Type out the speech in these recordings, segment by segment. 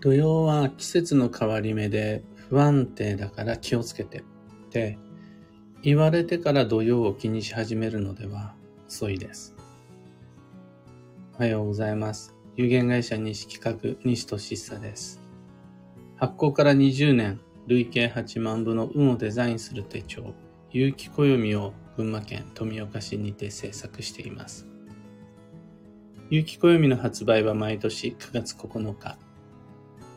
土曜は季節の変わり目で不安定だから気をつけてって言われてから土曜を気にし始めるのでは遅いです。おはようございます。有限会社西企画西俊久です。発行から20年、累計8万部の運をデザインする手帳、有機暦を群馬県富岡市にて制作しています。有機暦の発売は毎年9月9日。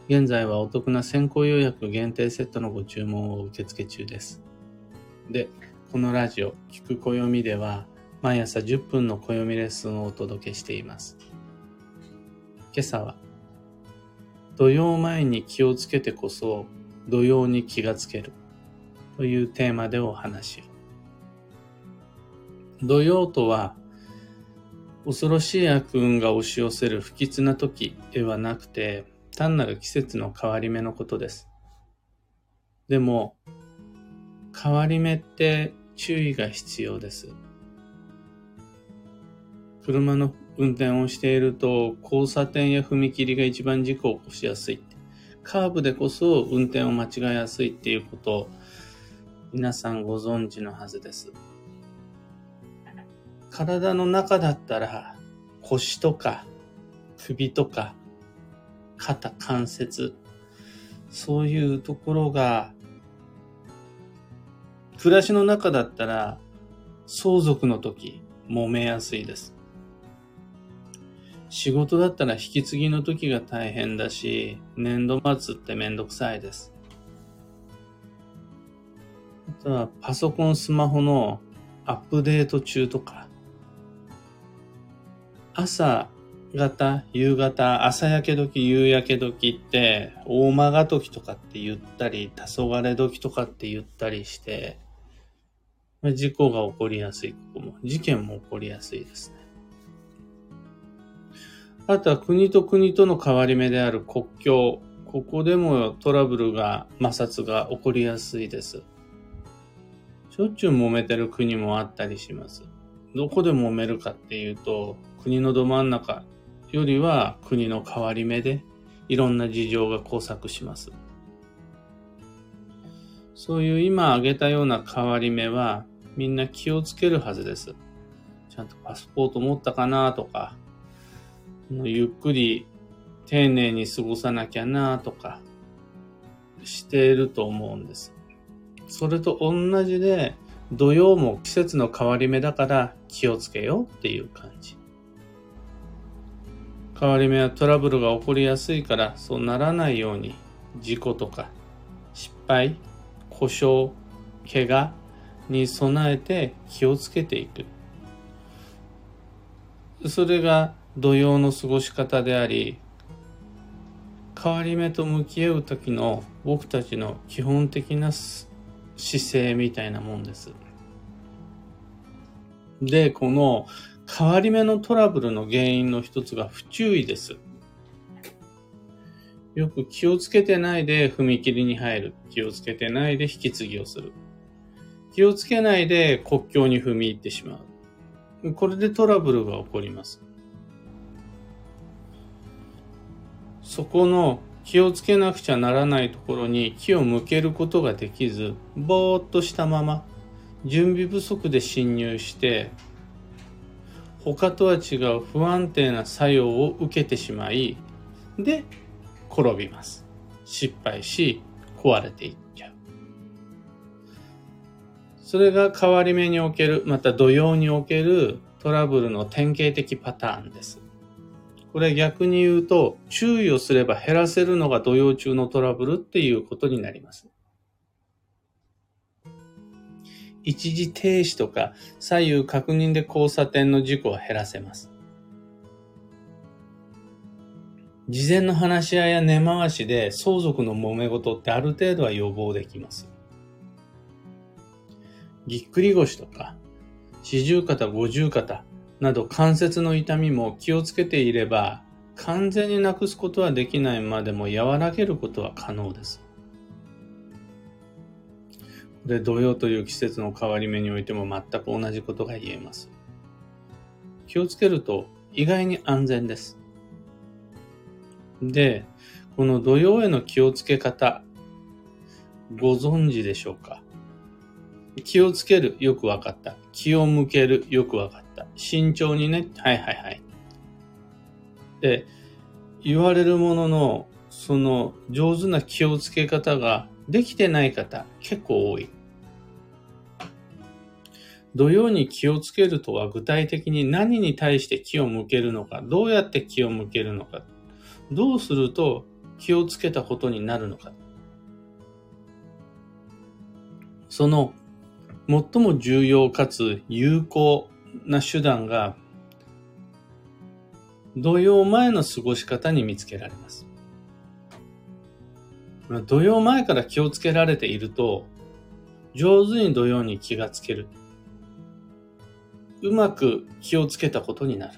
現在はお得な先行予約限定セットのご注文を受付中です。で、このラジオ、聞く暦では、毎朝10分の暦レッスンをお届けしています。今朝は、土曜前に気をつけてこそ土曜に気がつけるというテーマでお話を。土曜とは、恐ろしい悪運が押し寄せる不吉な時ではなくて、単なる季節の変わり目のことです。でも、変わり目って注意が必要です。車の運転をしていると交差点や踏切が一番事故を起こしやすい。カーブでこそ運転を間違えやすいっていうことを皆さんご存知のはずです。体の中だったら腰とか首とか肩関節そういうところが暮らしの中だったら相続の時揉めやすいです。仕事だったら引き継ぎの時が大変だし、年度末ってめんどくさいです。あとはパソコン、スマホのアップデート中とか、朝方、夕方、朝焼け時、夕焼け時って、大間が時とかって言ったり、黄昏時とかって言ったりして、事故が起こりやすい、ここも、事件も起こりやすいですね。あとは国と国との変わり目である国境。ここでもトラブルが、摩擦が起こりやすいです。しょっちゅう揉めてる国もあったりします。どこで揉めるかっていうと、国のど真ん中よりは国の変わり目でいろんな事情が交錯します。そういう今挙げたような変わり目はみんな気をつけるはずです。ちゃんとパスポート持ったかなとか、ゆっくり丁寧に過ごさなきゃなとかしていると思うんです。それと同じで土曜も季節の変わり目だから気をつけようっていう感じ。変わり目はトラブルが起こりやすいからそうならないように事故とか失敗、故障、怪我に備えて気をつけていく。それが土曜の過ごし方であり変わり目と向き合う時の僕たちの基本的な姿勢みたいなもんです。で、この変わり目のトラブルの原因の一つが不注意です。よく気をつけてないで踏切に入る。気をつけてないで引き継ぎをする。気をつけないで国境に踏み入ってしまう。これでトラブルが起こります。そこの気をつけなくちゃならないところに気を向けることができず、ぼーっとしたまま、準備不足で侵入して、他とは違う不安定な作用を受けてしまい、で、転びます。失敗し、壊れていっちゃう。それが変わり目における、また土曜におけるトラブルの典型的パターンです。これ逆に言うと、注意をすれば減らせるのが土曜中のトラブルっていうことになります。一時停止とか左右確認で交差点の事故を減らせます。事前の話し合いや根回しで相続の揉め事ってある程度は予防できます。ぎっくり腰とか四十肩五十肩など関節の痛みも気をつけていれば完全になくすことはできないまでも和らげることは可能です。で、土曜という季節の変わり目においても全く同じことが言えます。気をつけると意外に安全です。で、この土曜への気をつけ方、ご存知でしょうか？気をつける、よくわかった。気を向ける、よくわかった。慎重にね、はいはいはい。で、言われるものの、その上手な気をつけ方ができてない方、結構多い。土曜に気をつけるとは具体的に何に対して気を向けるのか、どうやって気を向けるのか、どうすると気をつけたことになるのか。その最も重要かつ有効な手段が土曜前の過ごし方に見つけられます。土曜前から気をつけられていると上手に土曜に気がつける。うまく気をつけたことになる。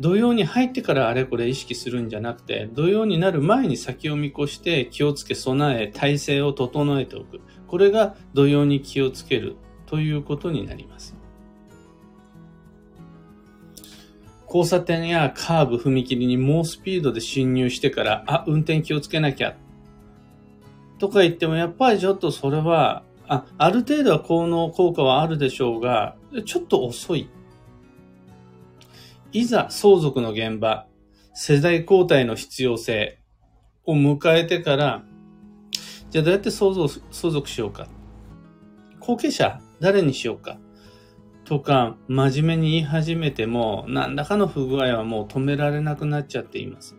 土曜に入ってからあれこれ意識するんじゃなくて、土曜になる前に先を見越して気をつけ備え、体制を整えておく。これが土曜に気をつけるということになります。交差点やカーブ、踏切に猛スピードで進入してから、あ、運転気をつけなきゃ。とか言っても、やっぱりちょっとそれはあ、ある程度は効能、効果はあるでしょうが、ちょっと遅い。いざ相続の現場、世代交代の必要性を迎えてから、じゃあどうやって相続相続しようか。後継者、誰にしようか。とか、真面目に言い始めても、何らかの不具合はもう止められなくなっちゃっています。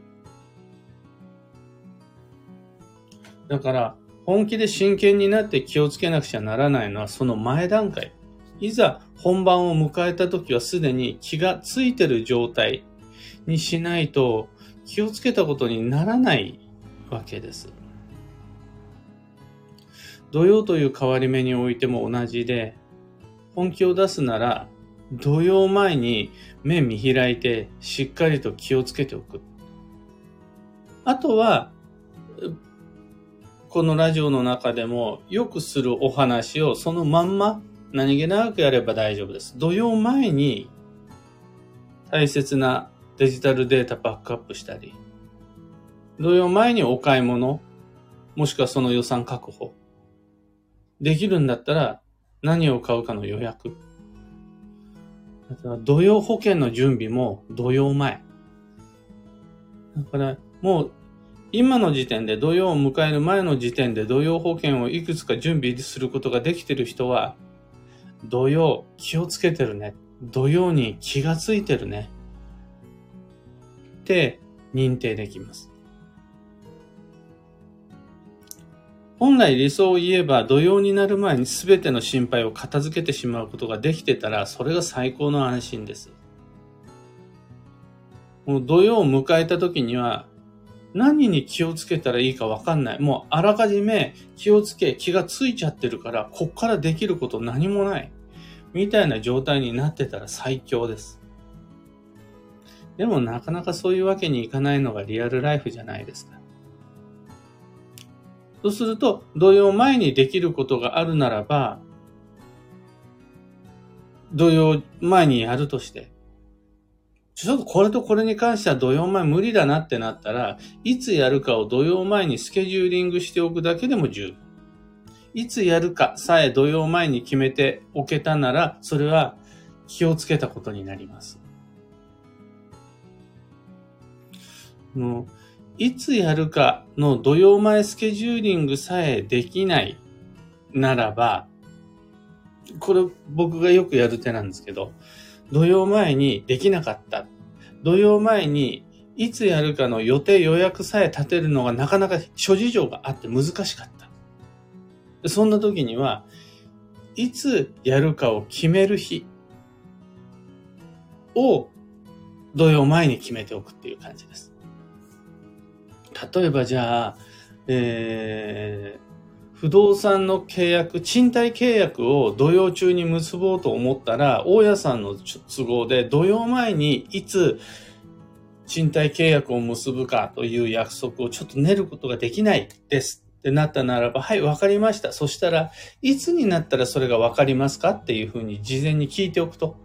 だから、本気で真剣になって気をつけなくちゃならないのはその前段階。いざ本番を迎えた時はすでに気がついてる状態にしないと気をつけたことにならないわけです。土曜という変わり目においても同じで、本気を出すなら土曜前に目見開いてしっかりと気をつけておく。あとはこのラジオの中でもよくするお話をそのまんま何気なくやれば大丈夫です。土曜前に大切なデジタルデータバックアップしたり、土曜前にお買い物、もしくはその予算確保。できるんだったら何を買うかの予約。土曜保険の準備も土曜前。だからもう今の時点で土曜を迎える前の時点で土曜保険をいくつか準備することができてる人は、土曜気をつけてるね。土曜に気がついてるね。って認定できます。本来理想を言えば土曜になる前に全ての心配を片付けてしまうことができてたら、それが最高の安心です。もう土曜を迎えた時には、何に気をつけたらいいかわかんない。もうあらかじめ気をつけ、気がついちゃってるから、こっからできること何もない。みたいな状態になってたら最強です。でもなかなかそういうわけにいかないのがリアルライフじゃないですか。そうすると、土曜前にできることがあるならば、土曜前にやるとして、ちょっとこれとこれに関しては土曜前無理だなってなったら、いつやるかを土曜前にスケジューリングしておくだけでも十分。いつやるかさえ土曜前に決めておけたなら、それは気をつけたことになります。もういつやるかの土曜前スケジューリングさえできないならば、これ僕がよくやる手なんですけど、土曜前にできなかった。土曜前にいつやるかの予定予約さえ立てるのがなかなか諸事情があって難しかった。そんな時には、いつやるかを決める日を土曜前に決めておくっていう感じです。例えばじゃあ、えー、不動産の契約、賃貸契約を土曜中に結ぼうと思ったら、大家さんの都合で土曜前にいつ賃貸契約を結ぶかという約束をちょっと練ることができないですってなったならば、はい、わかりました。そしたらいつになったらそれがわかりますかっていうふうに事前に聞いておくと。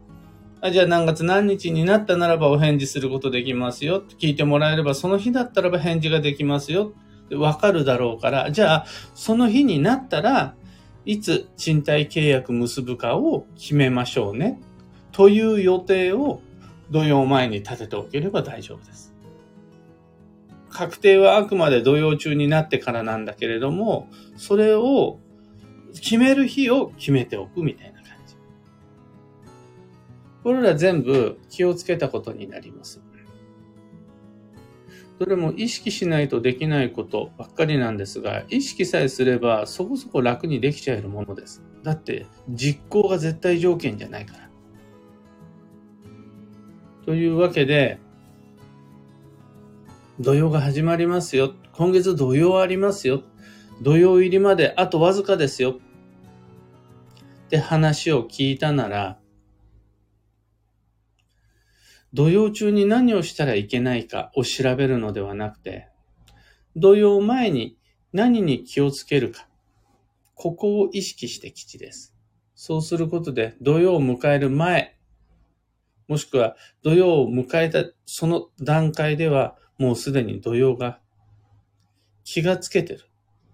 あじゃあ何月何日になったならばお返事することできますよ。聞いてもらえればその日だったらば返事ができますよ。わかるだろうから、じゃあその日になったらいつ賃貸契約結ぶかを決めましょうね。という予定を土曜前に立てておければ大丈夫です。確定はあくまで土曜中になってからなんだけれども、それを決める日を決めておくみたいな。これら全部気をつけたことになります。どれも意識しないとできないことばっかりなんですが、意識さえすればそこそこ楽にできちゃえるものです。だって実行が絶対条件じゃないから。というわけで、土曜が始まりますよ。今月土曜ありますよ。土曜入りまであとわずかですよ。って話を聞いたなら、土曜中に何をしたらいけないかを調べるのではなくて、土曜前に何に気をつけるか、ここを意識して基地です。そうすることで土曜を迎える前、もしくは土曜を迎えたその段階ではもうすでに土曜が気がつけてる。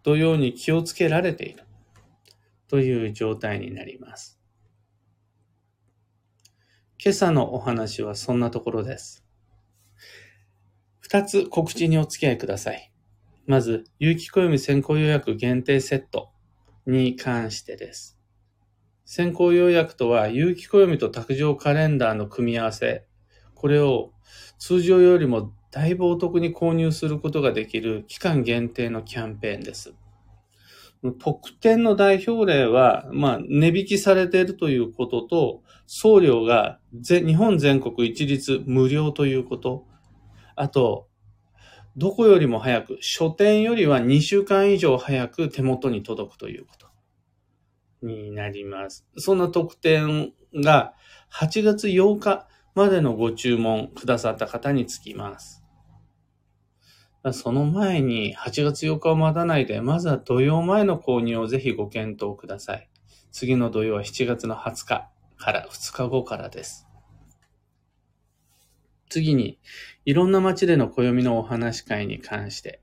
土曜に気をつけられている。という状態になります。今朝のお話はそんなところです。二つ告知にお付き合いください。まず、有機暦先行予約限定セットに関してです。先行予約とは、有機暦と卓上カレンダーの組み合わせ。これを通常よりもだいぶお得に購入することができる期間限定のキャンペーンです。特典の代表例は、まあ、値引きされているということと、送料が日本全国一律無料ということ。あと、どこよりも早く、書店よりは2週間以上早く手元に届くということになります。その特典が8月8日までのご注文くださった方につきます。その前に8月8日を待たないで、まずは土曜前の購入をぜひご検討ください。次の土曜は7月の20日から2日後からです。次に、いろんな街での暦のお話し会に関して、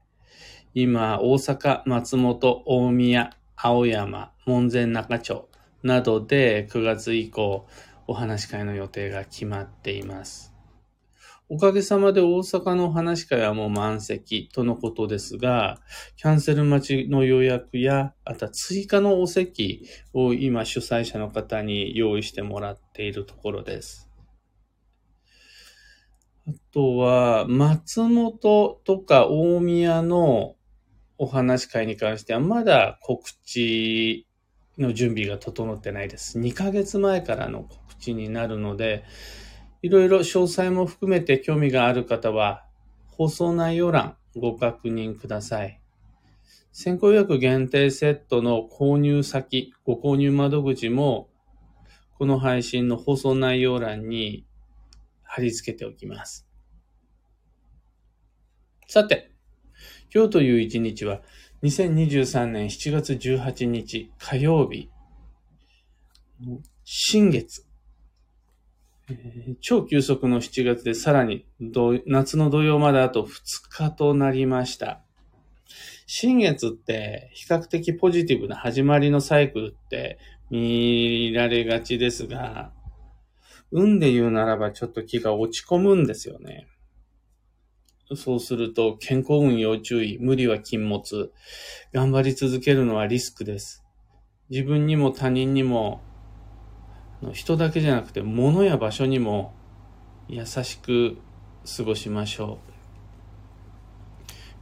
今、大阪、松本、大宮、青山、門前仲町などで9月以降、お話し会の予定が決まっています。おかげさまで大阪の話し会はもう満席とのことですが、キャンセル待ちの予約や、あとは追加のお席を今主催者の方に用意してもらっているところです。あとは、松本とか大宮のお話し会に関してはまだ告知の準備が整ってないです。2ヶ月前からの告知になるので、いろいろ詳細も含めて興味がある方は、放送内容欄ご確認ください。先行予約限定セットの購入先、ご購入窓口も、この配信の放送内容欄に貼り付けておきます。さて、今日という一日は、2023年7月18日火曜日、新月え、超急速の7月でさらに夏の土曜まであと2日となりました。新月って比較的ポジティブな始まりのサイクルって見られがちですが、運で言うならばちょっと気が落ち込むんですよね。そうすると健康運要注意、無理は禁物、頑張り続けるのはリスクです。自分にも他人にも人だけじゃなくて物や場所にも優しく過ごしましょう。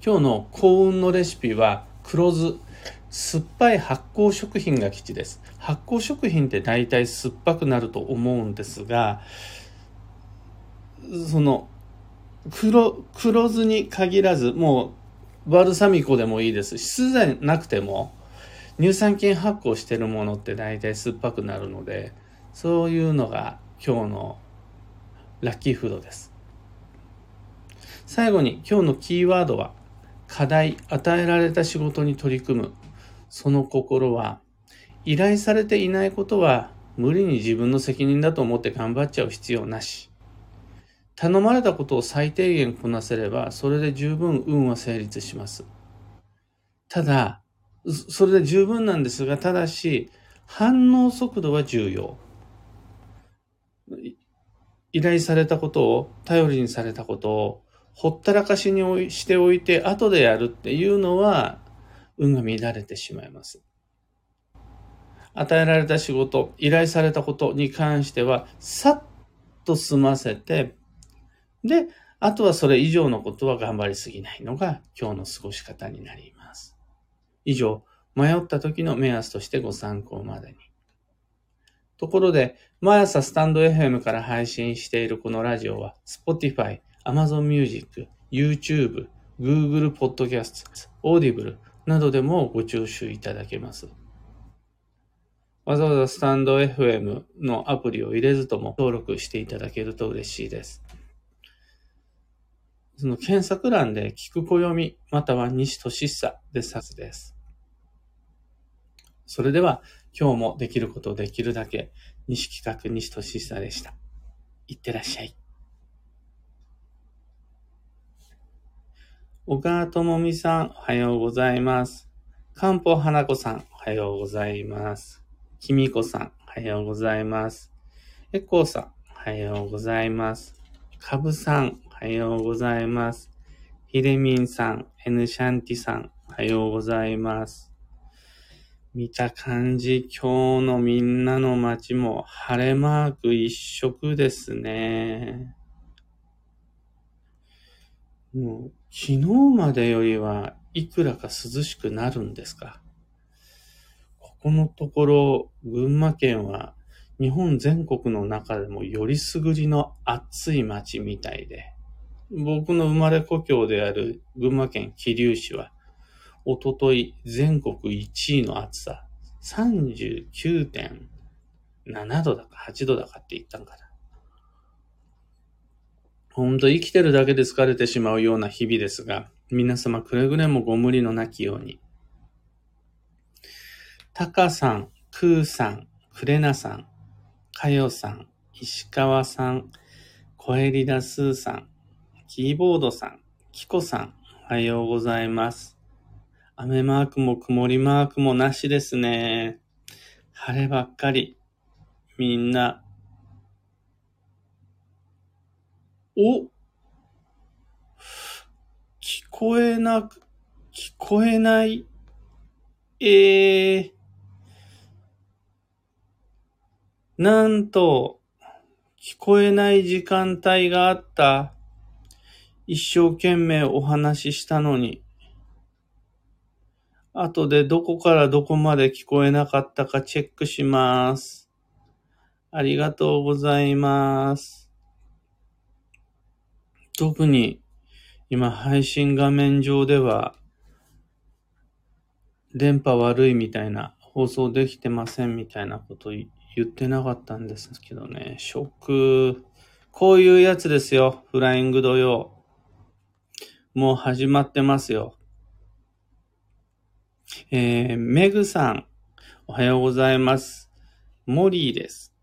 今日の幸運のレシピは黒酢酸っぱい発酵食品が基地です。発酵食品って大体酸っぱくなると思うんですがその黒黒酢に限らずもうバルサミコでもいいです。し酢でなくても乳酸菌発酵してるものって大体酸っぱくなるのでそういうのが今日のラッキーフードです。最後に今日のキーワードは課題、与えられた仕事に取り組む。その心は依頼されていないことは無理に自分の責任だと思って頑張っちゃう必要なし。頼まれたことを最低限こなせれば、それで十分運は成立します。ただ、それで十分なんですが、ただし、反応速度は重要。依頼されたことを、頼りにされたことを、ほったらかしにしておいて、後でやるっていうのは、運が乱れてしまいます。与えられた仕事、依頼されたことに関しては、さっと済ませて、で、あとはそれ以上のことは頑張りすぎないのが今日の過ごし方になります。以上、迷った時の目安としてご参考までに。ところで、毎朝スタンド FM から配信しているこのラジオは、Spotify、Amazon Music、YouTube、Google Podcast、Audible などでもご聴取いただけます。わざわざスタンド FM のアプリを入れずとも登録していただけると嬉しいです。その検索欄で聞く暦または西俊久で冊です。それでは今日もできることをできるだけ西企画西俊久でした。いってらっしゃい。小川智美さん、おはようございます。漢方花子さん、おはようございます。きみこさん、おはようございます。えこうさん、おはようございます。かぶさん、おはようございます。ひでみんさん、エヌシャンティさん、おはようございます。見た感じ、今日のみんなの街も晴れマーク一色ですね。もう、昨日までよりはいくらか涼しくなるんですか？ここのところ、群馬県は日本全国の中でもよりすぐりの暑い町みたいで、僕の生まれ故郷である群馬県桐生市は、おととい全国1位の暑さ、39.7度だか8度だかって言ったんかな。ほんと生きてるだけで疲れてしまうような日々ですが、皆様くれぐれもご無理のなきように、タカさん、クーさん、クレナさん、カヨさん、石川さん、コエリダスーさん、キーボードさん、キコさん、おはようございます。雨マークも曇りマークもなしですね。晴ればっかり。みんな。お？聞こえなく、聞こえない。ええーなんと、聞こえない時間帯があった。一生懸命お話ししたのに。後でどこからどこまで聞こえなかったかチェックします。ありがとうございます。特に今配信画面上では電波悪いみたいな放送できてませんみたいなこと言ってなかったんですけどね。ショック。こういうやつですよ。フライング土曜。もう始まってますよ。えー、メグさん、おはようございます。モリーです。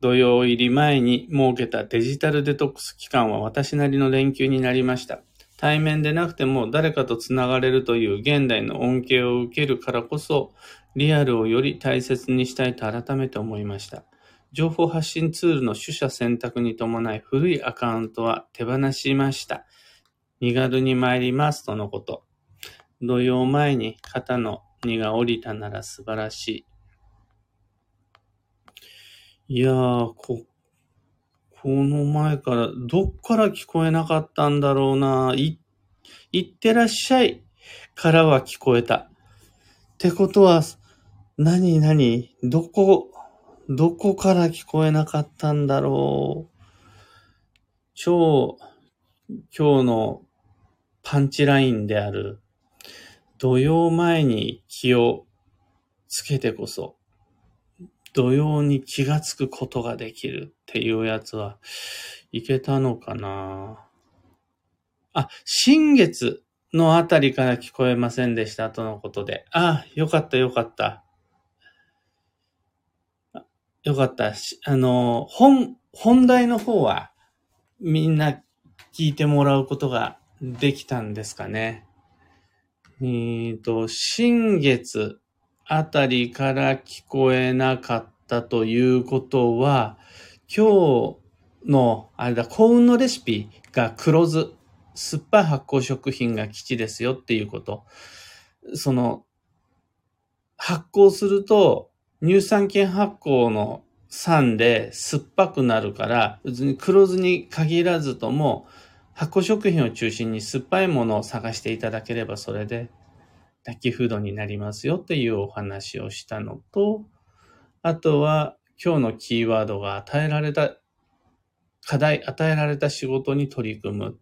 土曜入り前に設けたデジタルデトックス期間は私なりの連休になりました。対面でなくても誰かと繋がれるという現代の恩恵を受けるからこそ、リアルをより大切にしたいと改めて思いました。情報発信ツールの取捨選択に伴い古いアカウントは手放しました。身軽に参りますとのこと。土曜前に肩の荷が下りたなら素晴らしい。いやー、こ、この前からどっから聞こえなかったんだろうな。い、いってらっしゃいからは聞こえた。ってことは、何何？どこ、どこから聞こえなかったんだろう。超、今日のパンチラインである、土曜前に気をつけてこそ、土曜に気がつくことができるっていうやつは、いけたのかなあ、新月のあたりから聞こえませんでしたとのことで。あ、よかったよかった。よかった、あの、本、本題の方はみんな聞いてもらうことができたんですかね。え、ー、と、新月あたりから聞こえなかったということは、今日の、あれだ、幸運のレシピが黒酢、酸っぱい発酵食品が基地ですよっていうこと。その、発酵すると、乳酸菌発酵の酸で酸っぱくなるから、別に黒酢に限らずとも、発酵食品を中心に酸っぱいものを探していただければそれで、ラッキーフードになりますよっていうお話をしたのと、あとは今日のキーワードが与えられた課題、与えられた仕事に取り組む。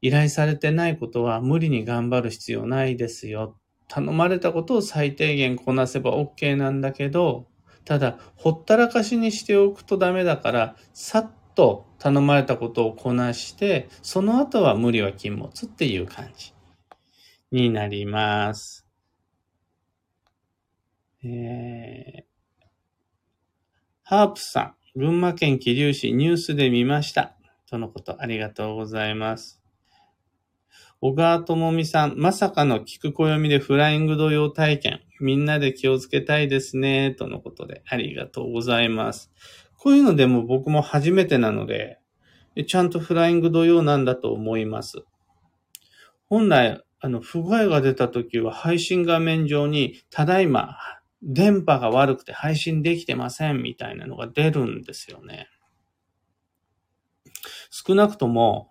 依頼されてないことは無理に頑張る必要ないですよ。頼まれたことを最低限こなせば OK なんだけど、ただ、ほったらかしにしておくとダメだから、さっと頼まれたことをこなして、その後は無理は禁物っていう感じになります。えー、ハープさん、群馬県桐生市ニュースで見ました。とのこと、ありがとうございます。小川智美さん、まさかの聞く暦でフライング土曜体験。みんなで気をつけたいですね。とのことで、ありがとうございます。こういうのでも僕も初めてなので、ちゃんとフライング土曜なんだと思います。本来、あの、不具合が出た時は配信画面上に、ただいま、電波が悪くて配信できてませんみたいなのが出るんですよね。少なくとも、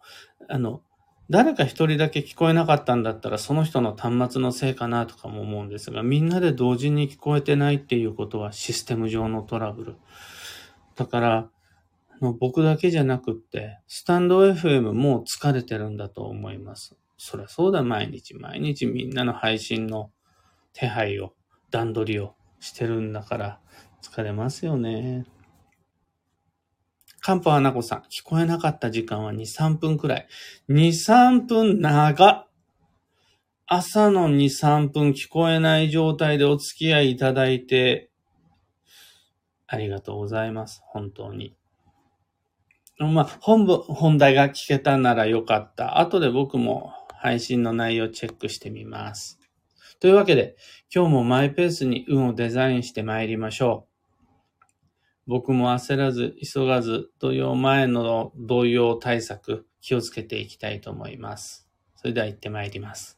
あの、誰か一人だけ聞こえなかったんだったらその人の端末のせいかなとかも思うんですが、みんなで同時に聞こえてないっていうことはシステム上のトラブル。だから、僕だけじゃなくって、スタンド FM も疲れてるんだと思います。そりゃそうだ、毎日毎日みんなの配信の手配を、段取りをしてるんだから、疲れますよね。カンパナコさん、聞こえなかった時間は2、3分くらい。2、3分長。朝の2、3分聞こえない状態でお付き合いいただいて、ありがとうございます。本当に。まあ、本部、本題が聞けたならよかった。後で僕も配信の内容チェックしてみます。というわけで、今日もマイペースに運をデザインして参りましょう。僕も焦らず、急がず、土曜前の同様対策、気をつけていきたいと思います。それでは行って参ります。